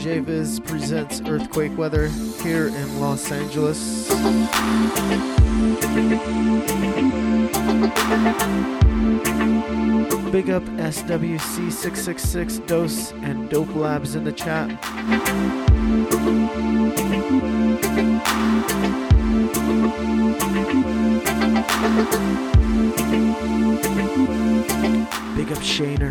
JVIZ presents earthquake weather here in Los Angeles. Big up WC666 Dose and Dope Labs in the chat. Big up Shaner.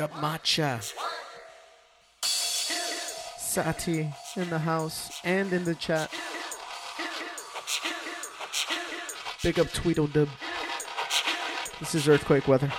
Up Matcha. Sati in the house and in the chat. Big up Tweedledub. This is earthquake weather.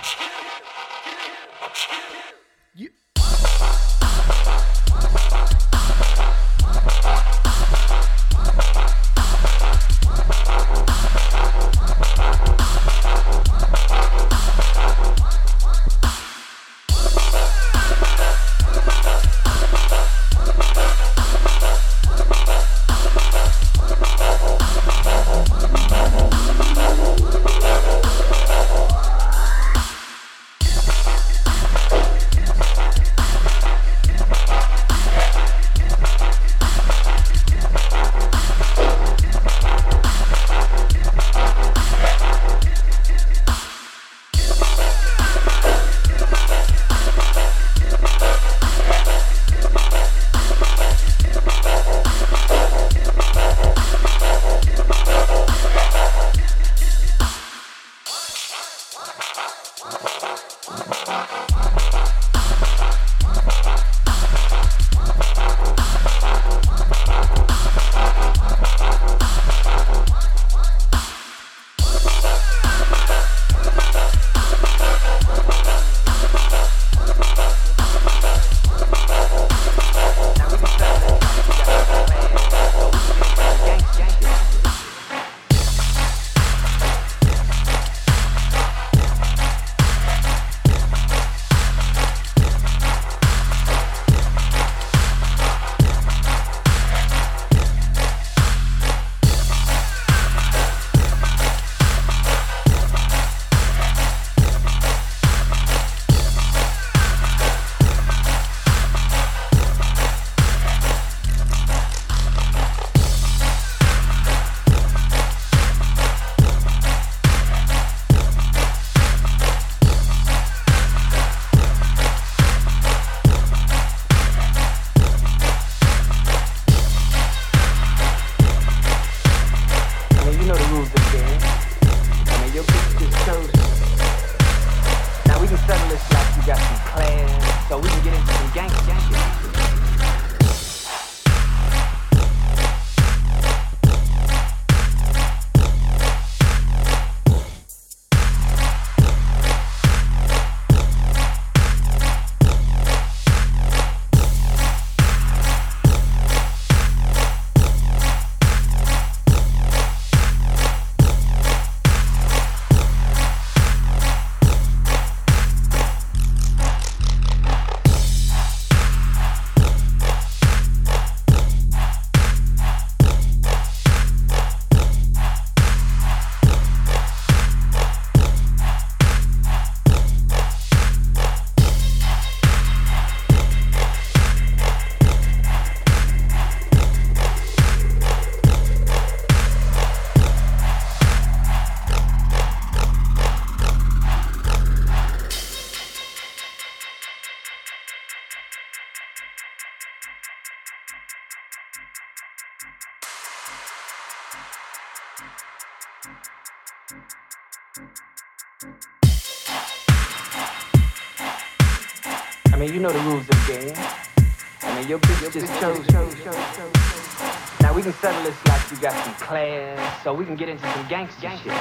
Can get into some gangster shit.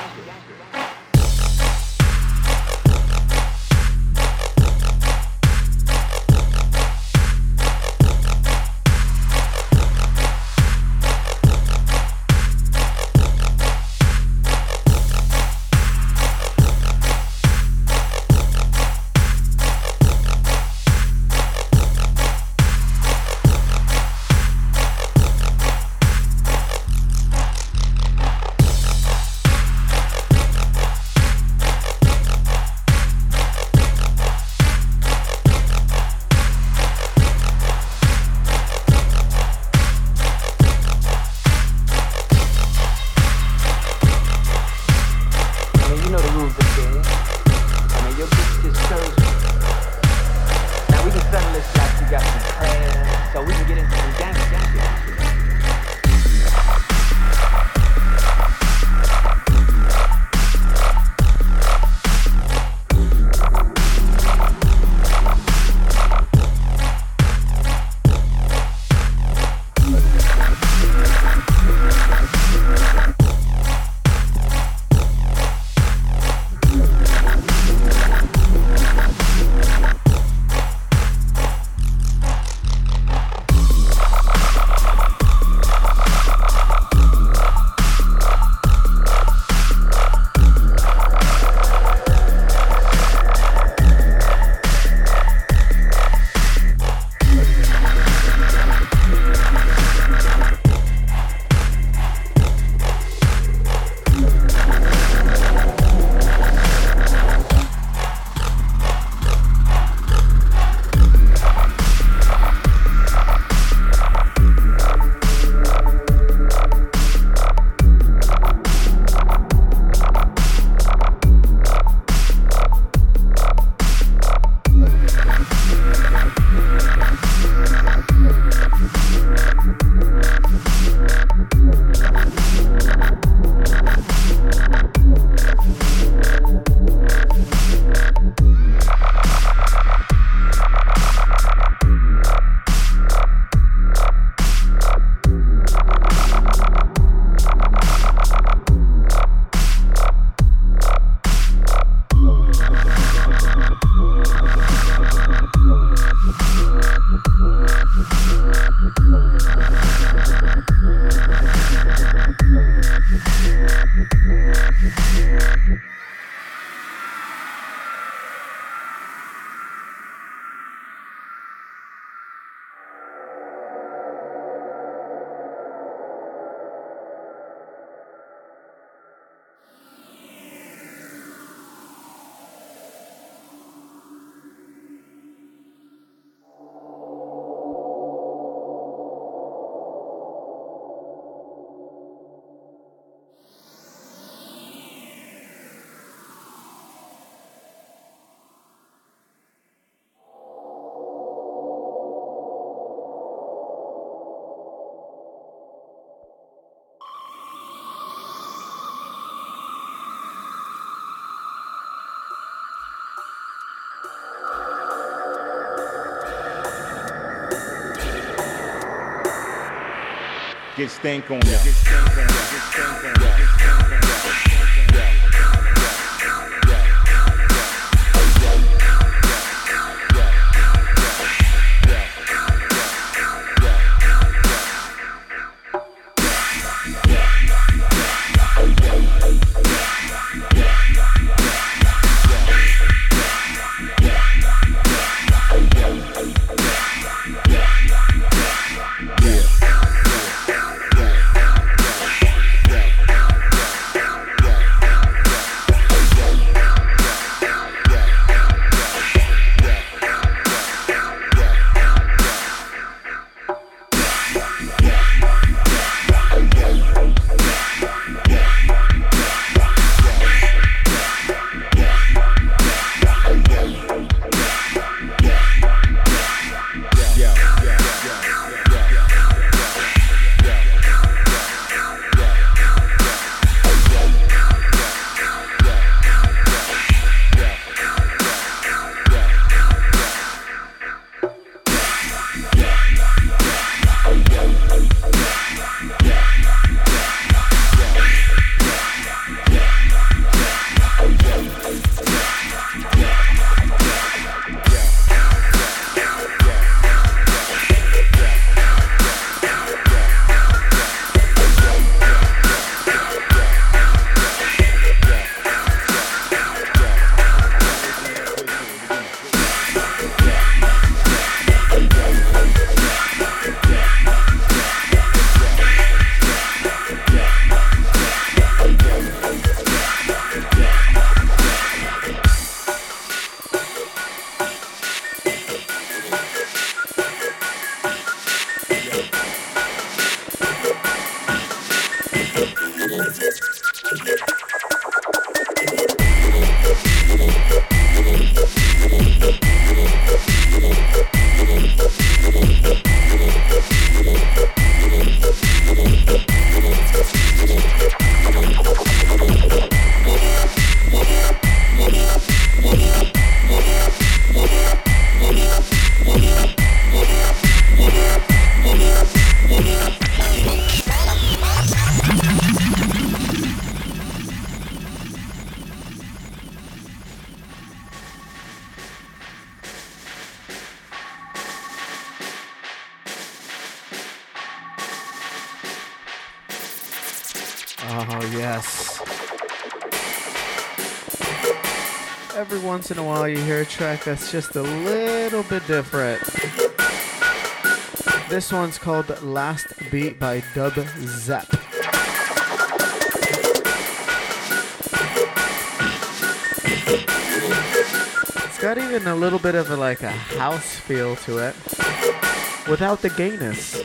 Get stank on ya. Get on ya. Get on ya. Oh, yes. Every once in a while, you hear a track that's just a little bit different. This one's called Last Beat by Dub Zep. It's got even a little bit of a, like a house feel to it without the gayness.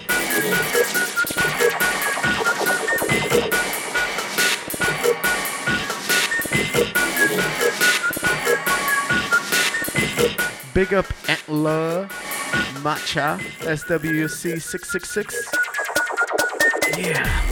Big up Antler Matcha SWC 666. Yeah.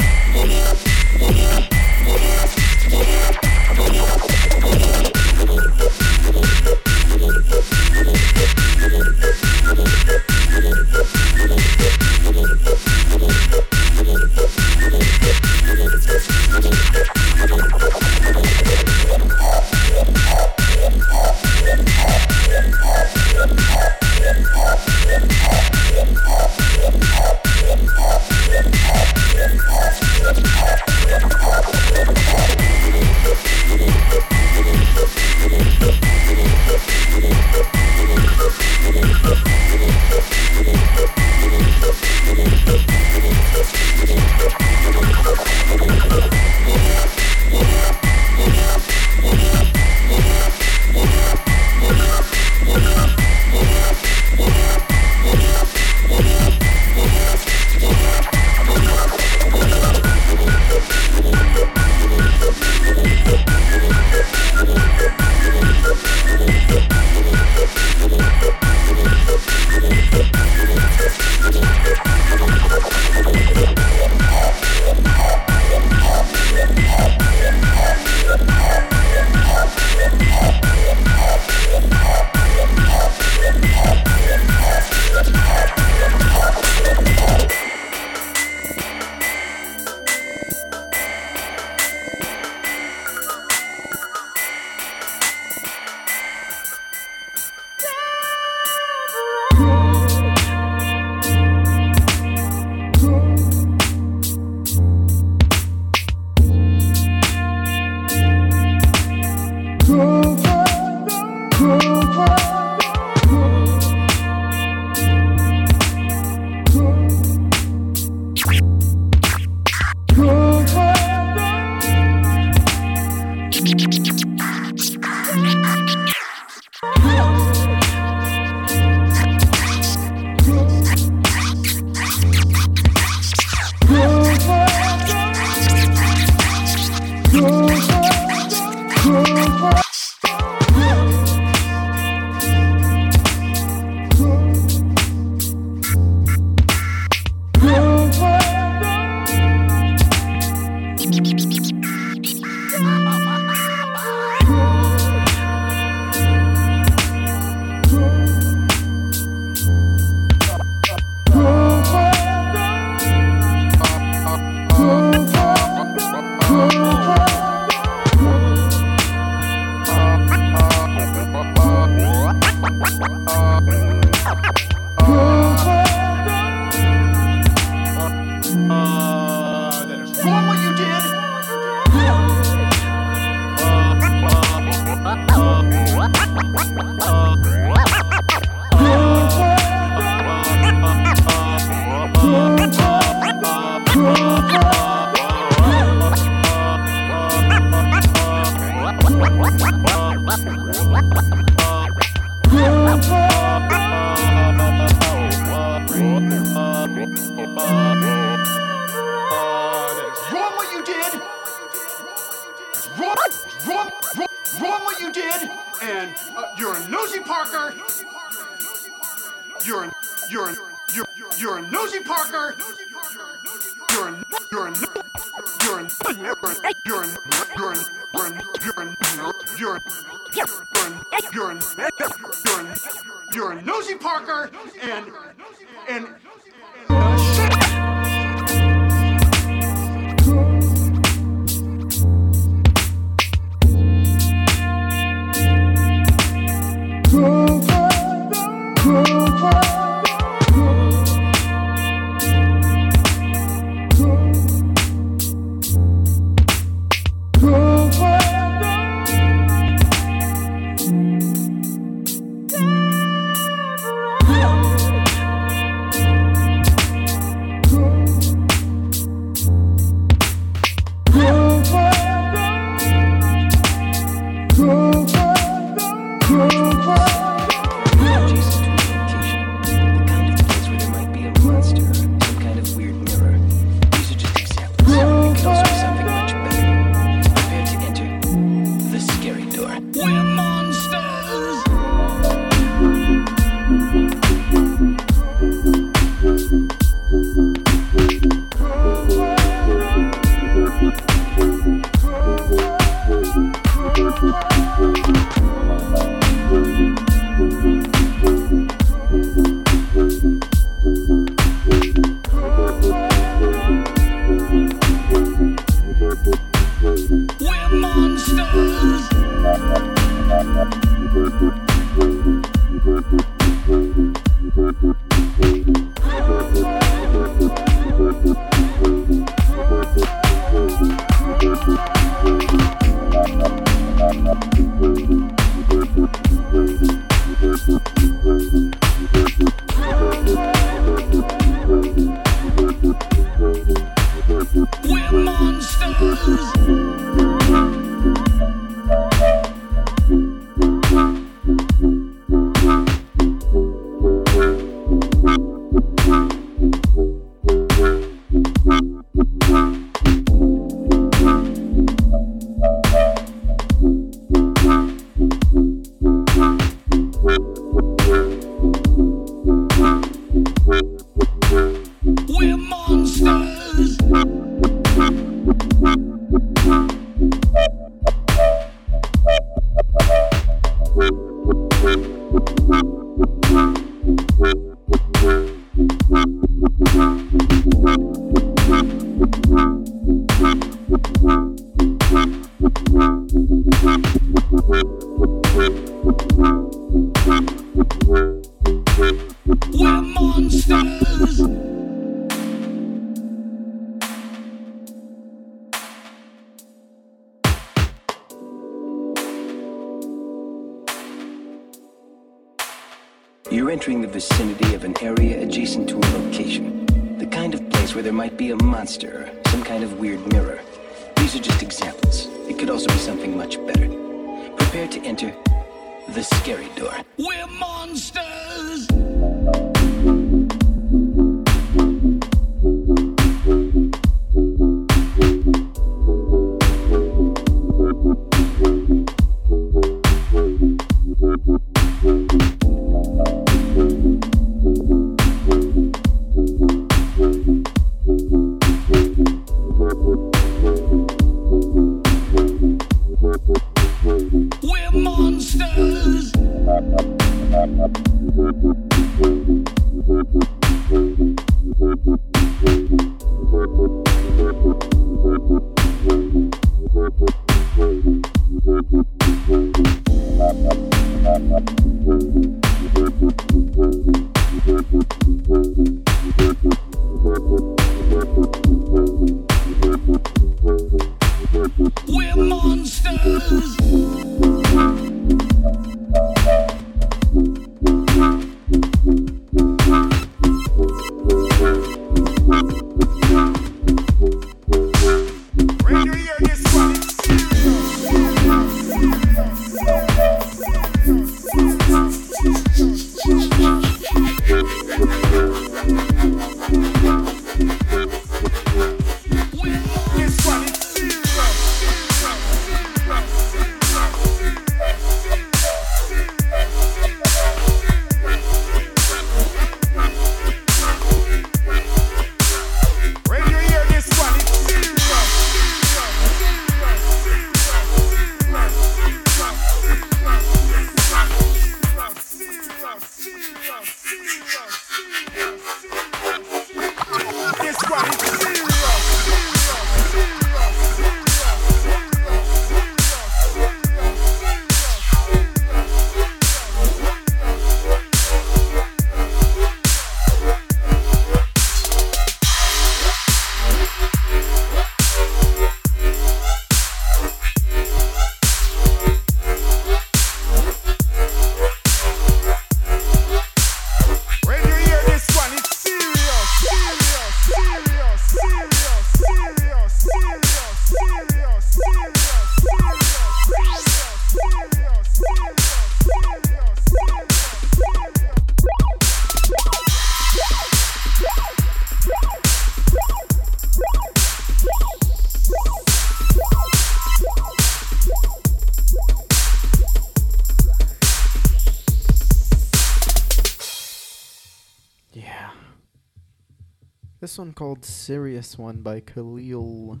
One by Khalil.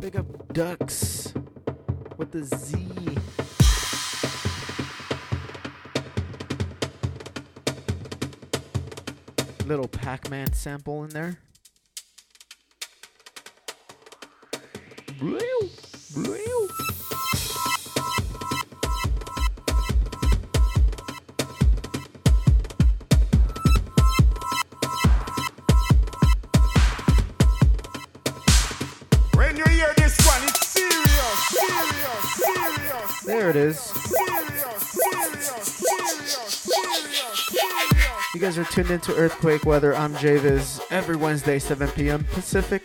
Big up Ducks with the Z. Little Pac Man sample in there. Blue, blue. There it is. You guys are tuned into Earthquake Weather. I'm JVIZ. Every Wednesday, 7 p.m. Pacific.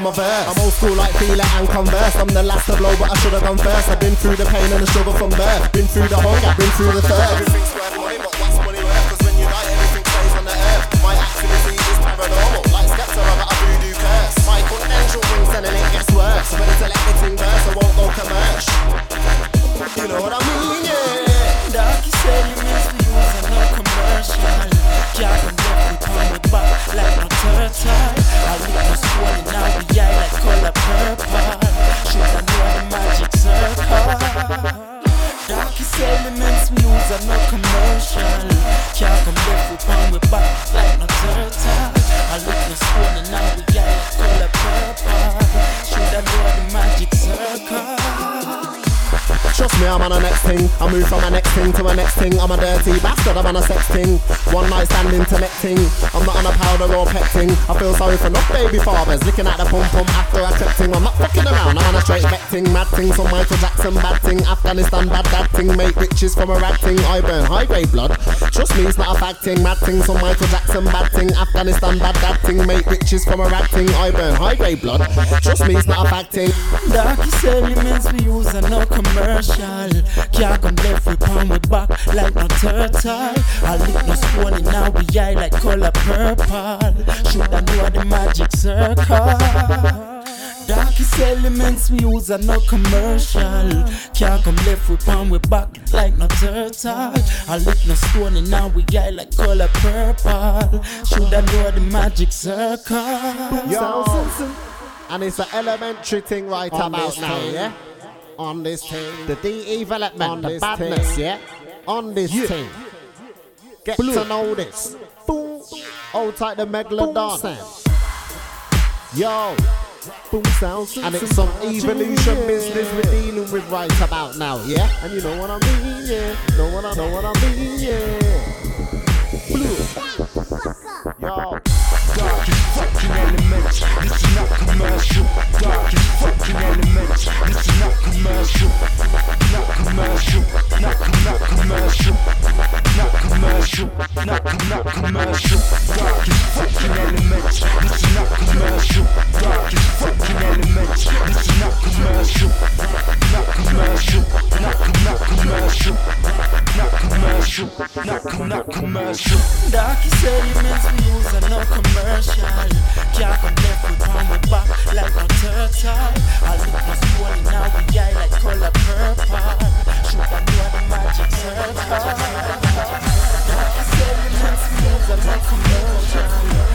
My verse. I'm old school like it and converse. I'm the last to blow, but I should have gone first. I've been through the pain and the struggle from birth. Been through the hunger, been through the thirst. After thing. I'm not fucking around, I'm on a straight bet thing. Mad thing, some Michael Jackson bad thing. Afghanistan bad bad thing. Make riches from a rat thing. I burn high grade blood. Trust me, it's not a bad thing. Mad thing, some Michael Jackson bad thing. Afghanistan bad bad thing. Make riches from a rat thing. I burn high grade blood. Trust me, it's not a bad thing. Darkest elements we use are no commercial. Can't come left with palm with back like no turtle. I lick no stone in we eye like color purple. Should I know the magic circle? Darkest elements we use are no commercial. Can't come left with palm with back like no turtle. I lick no stone and now we eye like color purple. Should I know the magic circle? Yo. And it's an elementary thing right On about this now, thing. yeah? On this thing. The de-development, the badness, yeah? On this thing. Get Blue. to know this. Boom. Hold tight the megalodon. Yo. Boom sounds. And it's some evolution business we're dealing with right about now, yeah? And you know what I mean, yeah? Know what I know what I mean, yeah? Blue. Yo. Dark is fucking elements. This is not commercial. Dark is fucking elements. This is not commercial. Not commercial. Not not commercial. Not commercial. Not not commercial. Dark is fucking elements. This is not commercial. Dark is fucking elements. This is not commercial. Not commercial. Not not commercial. Not commercial. Not not commercial. Darkest elements we use are no commercial. Can't come with palm with back like no turtle. I look no stone now we eye like color purple. Should I know the magic circle? Darkest elements we use are no commercial.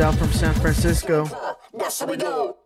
Out from San Francisco. Thank you.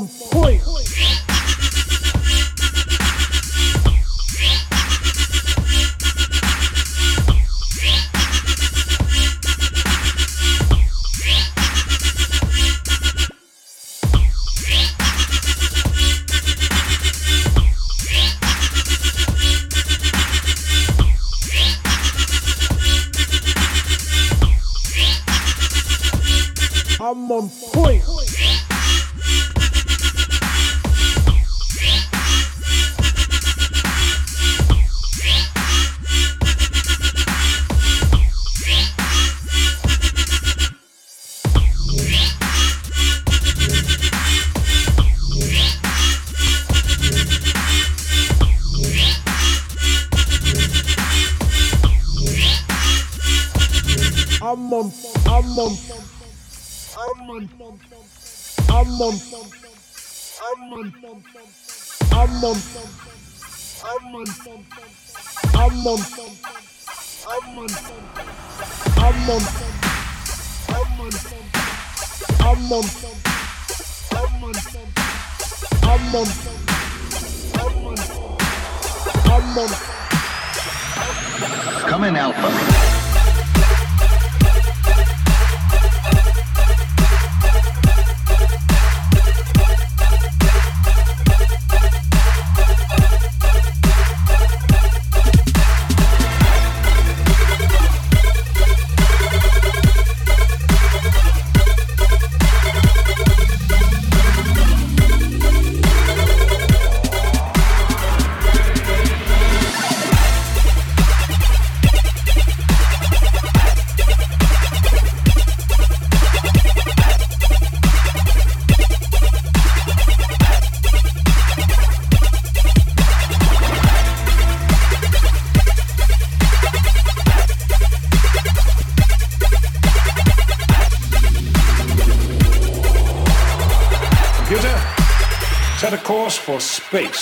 On point. Space.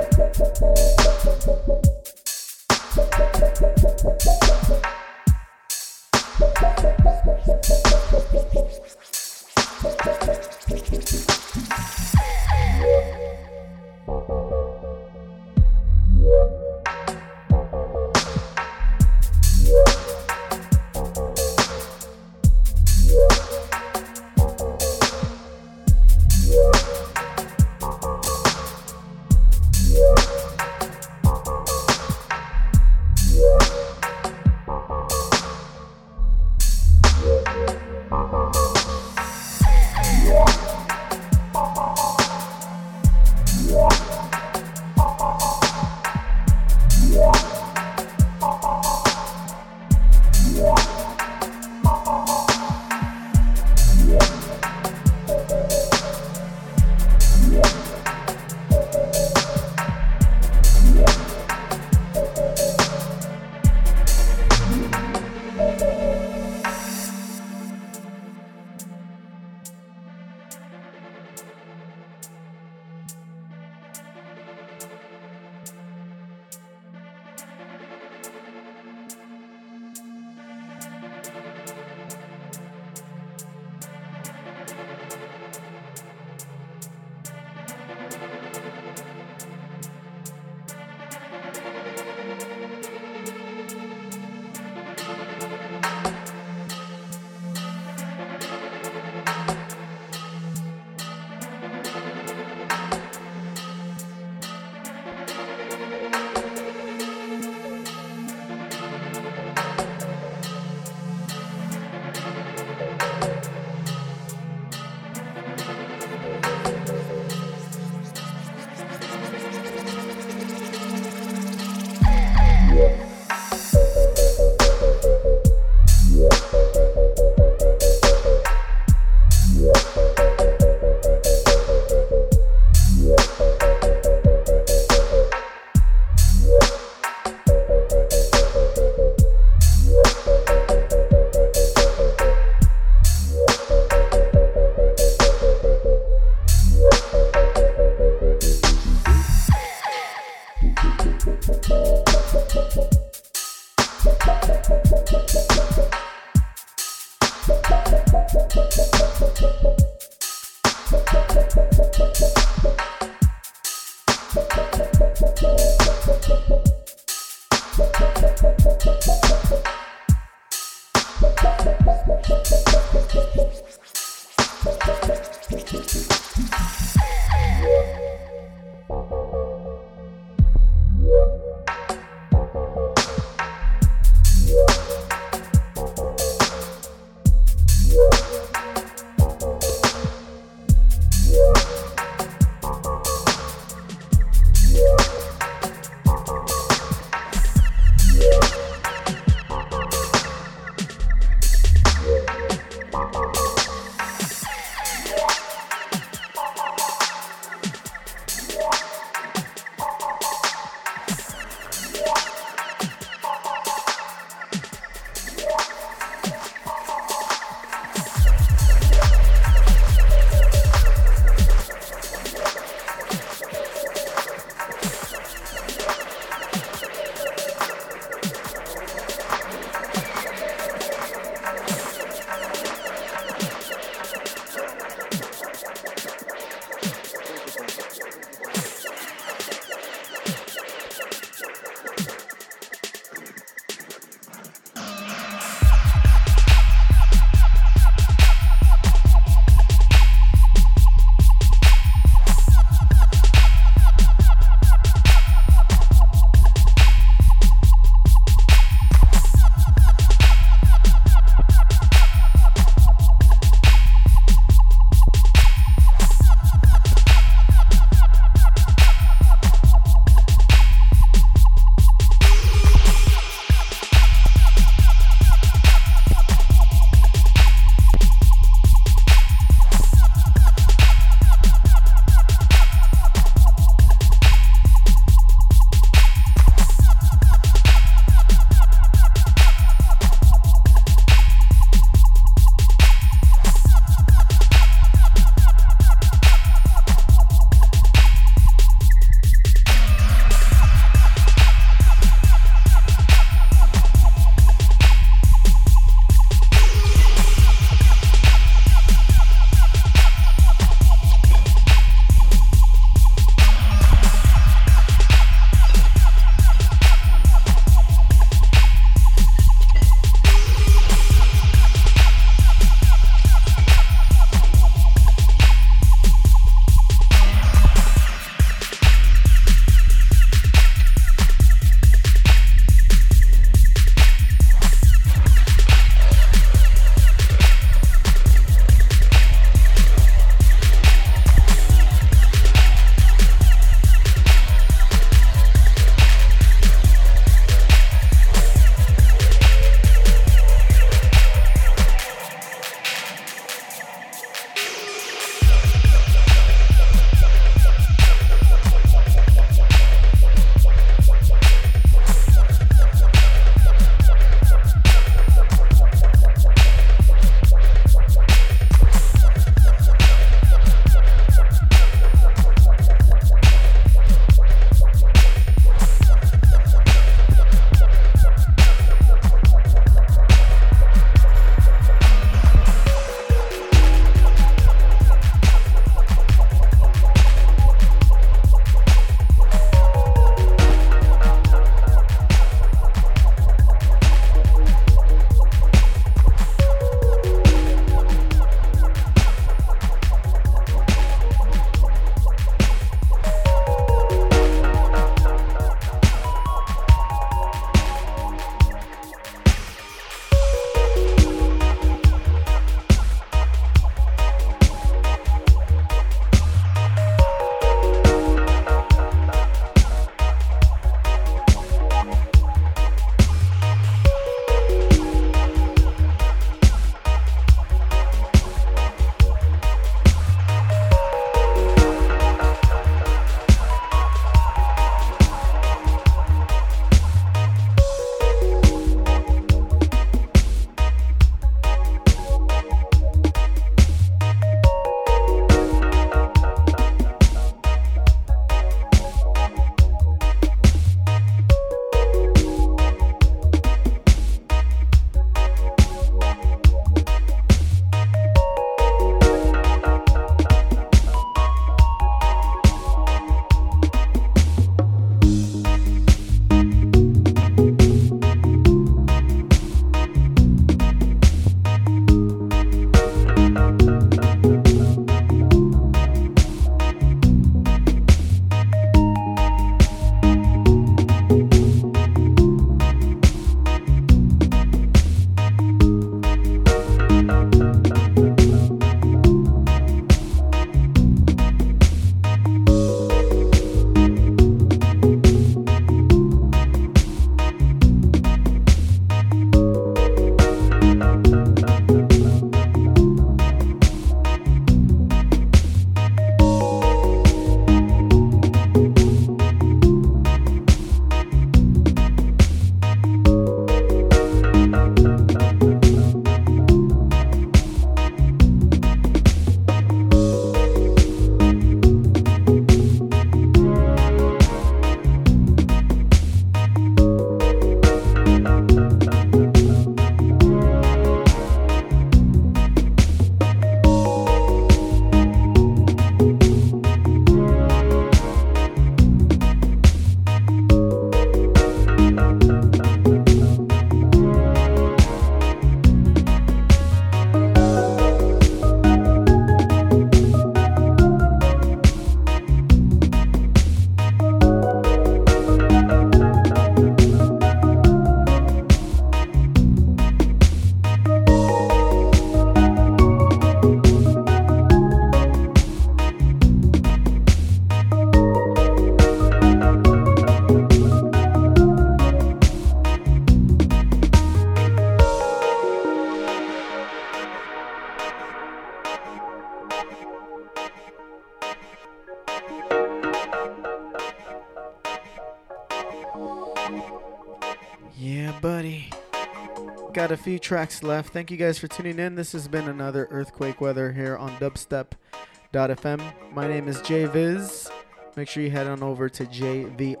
Got a few tracks left. Thank you guys for tuning in. This has been another Earthquake Weather here on dubstep.fm. My name is JVIZ. Make sure you head on over to jviz.net.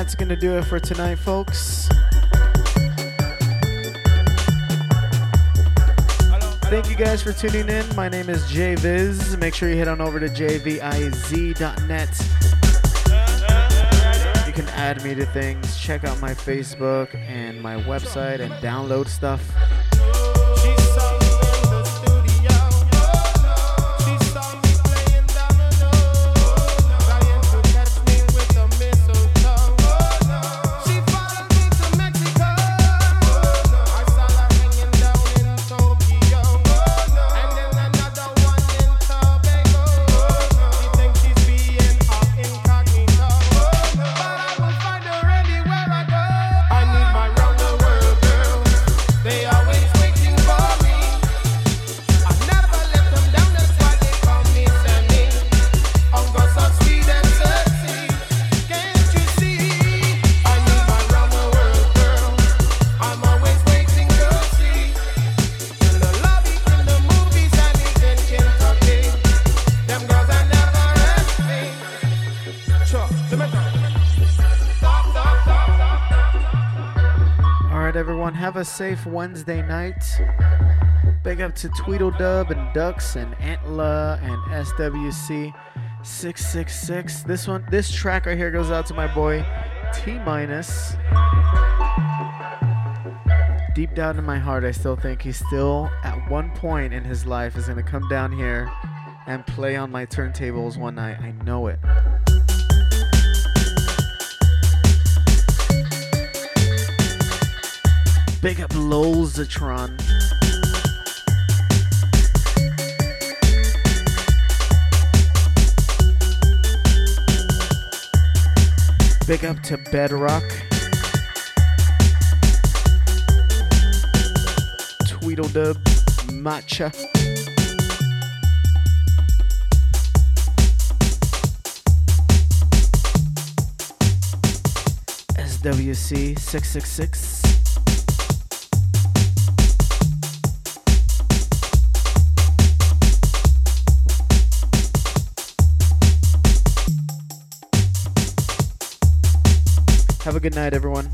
gonna do it for tonight, folks. Thank you guys for tuning in. My name is JViz. Make sure you head on over to jviz.net. You can add me to things, check out my Facebook and my website, and download stuff. Safe Wednesday night. Big up to Tweedledub and Ducks and Antla and SWC 666. This one, this track right here goes out to my boy T minus. Deep down in my heart, I still think he's still at one point in his life is gonna come down here and play on my turntables one night. I know it. Big up Lolzatron. Big up to Bedrock. Tweedledub Matcha. SWC 666. A good night, everyone.